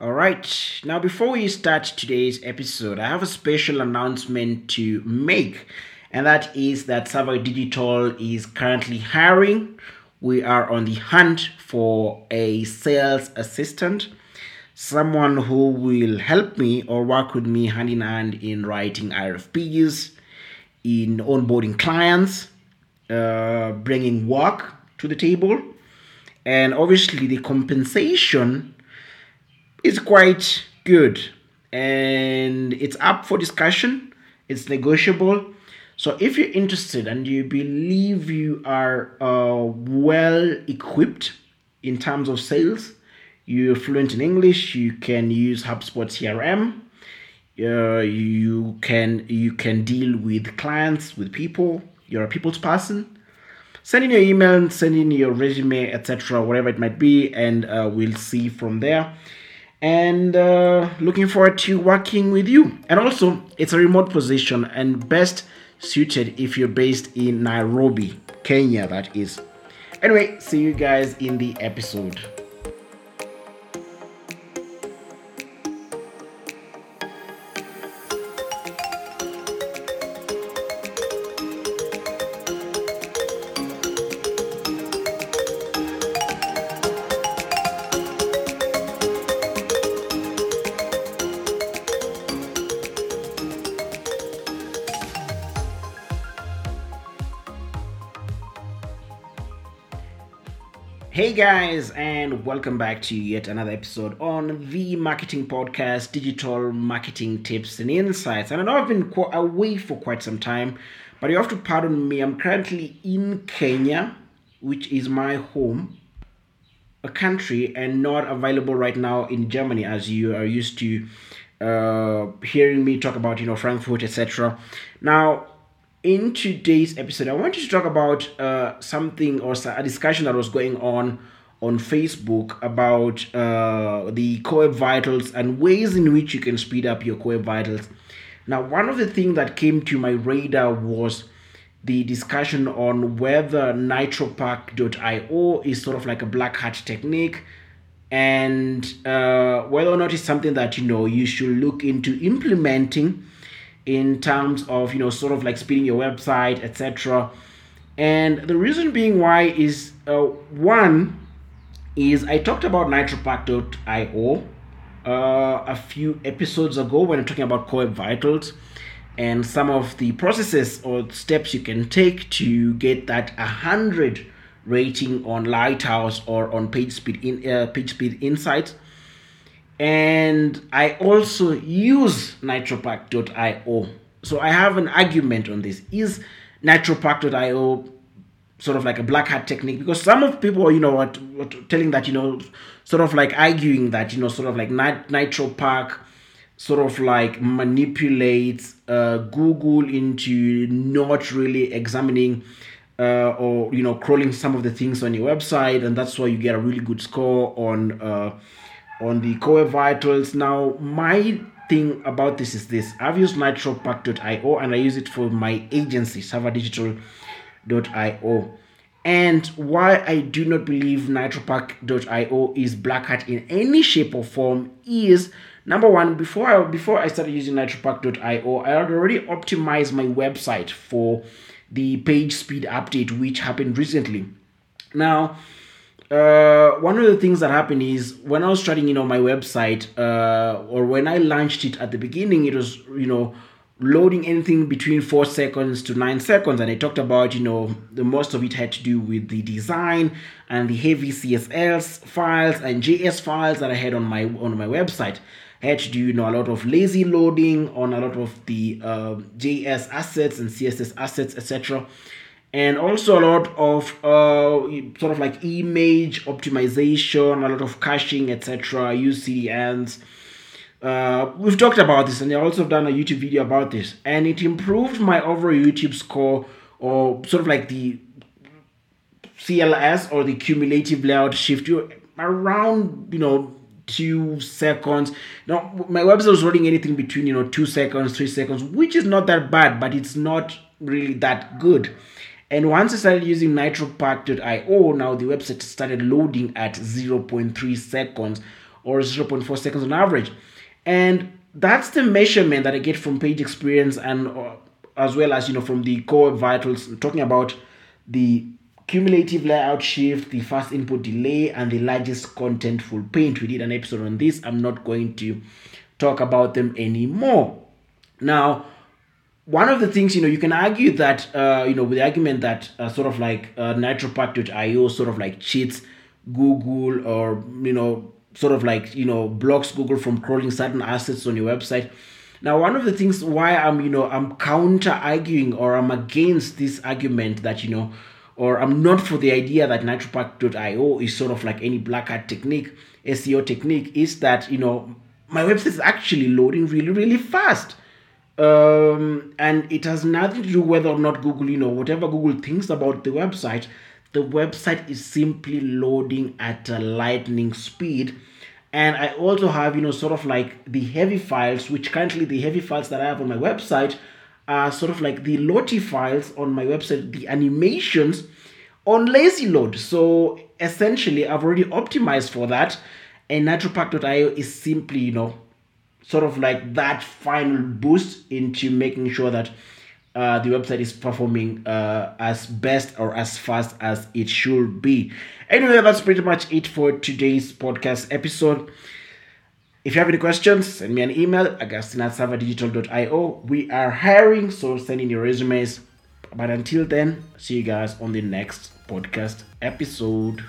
All right. Now, before we start today's episode, I have a special announcement to make, and that is that Sava Digital is currently hiring. We are on the hunt for a sales assistant, someone who will help me or work with me hand in hand in writing RFPs, in onboarding clients, uh, bringing work to the table, and obviously the compensation is quite good. And it's up for discussion. It's negotiable. So if you're interested and you believe you are uh, well equipped in terms of sales you're fluent in english you can use hubspot crm uh, you can you can deal with clients with people. You're a people's person. Send in your email send in your resume etc whatever it might be and uh, we'll see from there and uh, looking forward to working with you. And also, it's a remote position and best suited if you're based in Nairobi, Kenya, that is. Anyway, see you guys in the episode. Hey guys, and welcome back to yet another episode on the Marketing Podcast Digital Marketing Tips and Insights. And I know I've been away for quite some time, but you have to pardon me. I'm currently in Kenya, which is my home, a country, and not available right now in Germany as you are used to uh, hearing me talk about, you know, Frankfurt, etc. Now, in today's episode, I want you to talk about uh, something or a discussion that was going on on Facebook about uh, the core vitals and ways in which you can speed up your core vitals. Now, one of the things that came to my radar was the discussion on whether nitropack.io is sort of like a black hat technique and uh, whether or not it's something that you know you should look into implementing in terms of you know sort of like speeding your website etc and the reason being why is uh, one is i talked about nitropack.io uh, a few episodes ago when i'm talking about core vitals and some of the processes or steps you can take to get that 100 rating on lighthouse or on page speed in uh, page speed insights and I also use nitropack.io. So I have an argument on this. Is nitropack.io sort of like a black hat technique? Because some of people, you know, what, telling that, you know, sort of like arguing that, you know, sort of like nit- nitropack sort of like manipulates uh, Google into not really examining uh, or you know crawling some of the things on your website, and that's why you get a really good score on uh, on the core vitals. Now, my thing about this is this I've used nitropack.io and I use it for my agency, savadigital.io. And why I do not believe nitropack.io is black hat in any shape or form is number one, before I before I started using nitropack.io, I had already optimized my website for the page speed update which happened recently. Now, uh, one of the things that happened is when I was starting, you know, my website, uh, or when I launched it at the beginning, it was, you know, loading anything between four seconds to nine seconds. And I talked about, you know, the most of it had to do with the design and the heavy CSS files and JS files that I had on my on my website. I had to do, you know, a lot of lazy loading on a lot of the uh, JS assets and CSS assets, etc and also a lot of uh, sort of like image optimization, a lot of caching, etc. Use CDNs. Uh, we've talked about this, and I also done a YouTube video about this, and it improved my overall YouTube score, or sort of like the CLS or the cumulative layout shift around, you know, two seconds. Now, my website was running anything between you know two seconds, three seconds, which is not that bad, but it's not really that good. And once I started using nitropack.io, now the website started loading at 0.3 seconds or 0.4 seconds on average. And that's the measurement that I get from page experience and uh, as well as you know from the core vitals talking about the cumulative layout shift, the fast input delay, and the largest contentful paint. We did an episode on this. I'm not going to talk about them anymore. Now, one of the things you know you can argue that uh, you know with the argument that uh, sort of like uh, nitropack.io sort of like cheats Google or you know sort of like you know blocks Google from crawling certain assets on your website. Now, one of the things why I'm you know I'm counter arguing or I'm against this argument that you know or I'm not for the idea that nitropack.io is sort of like any black hat technique, SEO technique, is that, you know, my website is actually loading really, really fast. Um, and it has nothing to do whether or not Google, you know, whatever Google thinks about the website, the website is simply loading at a lightning speed. And I also have, you know, sort of like the heavy files, which currently the heavy files that I have on my website are sort of like the Lottie files on my website, the animations on lazy load. So essentially, I've already optimized for that, and nitropack.io is simply, you know, sort of like that final boost into making sure that uh, the website is performing uh, as best or as fast as it should be. Anyway, that's pretty much it for today's podcast episode. If you have any questions, send me an email, augustine at savadigital.io. We are hiring, so send in your resumes. But until then, see you guys on the next podcast episode.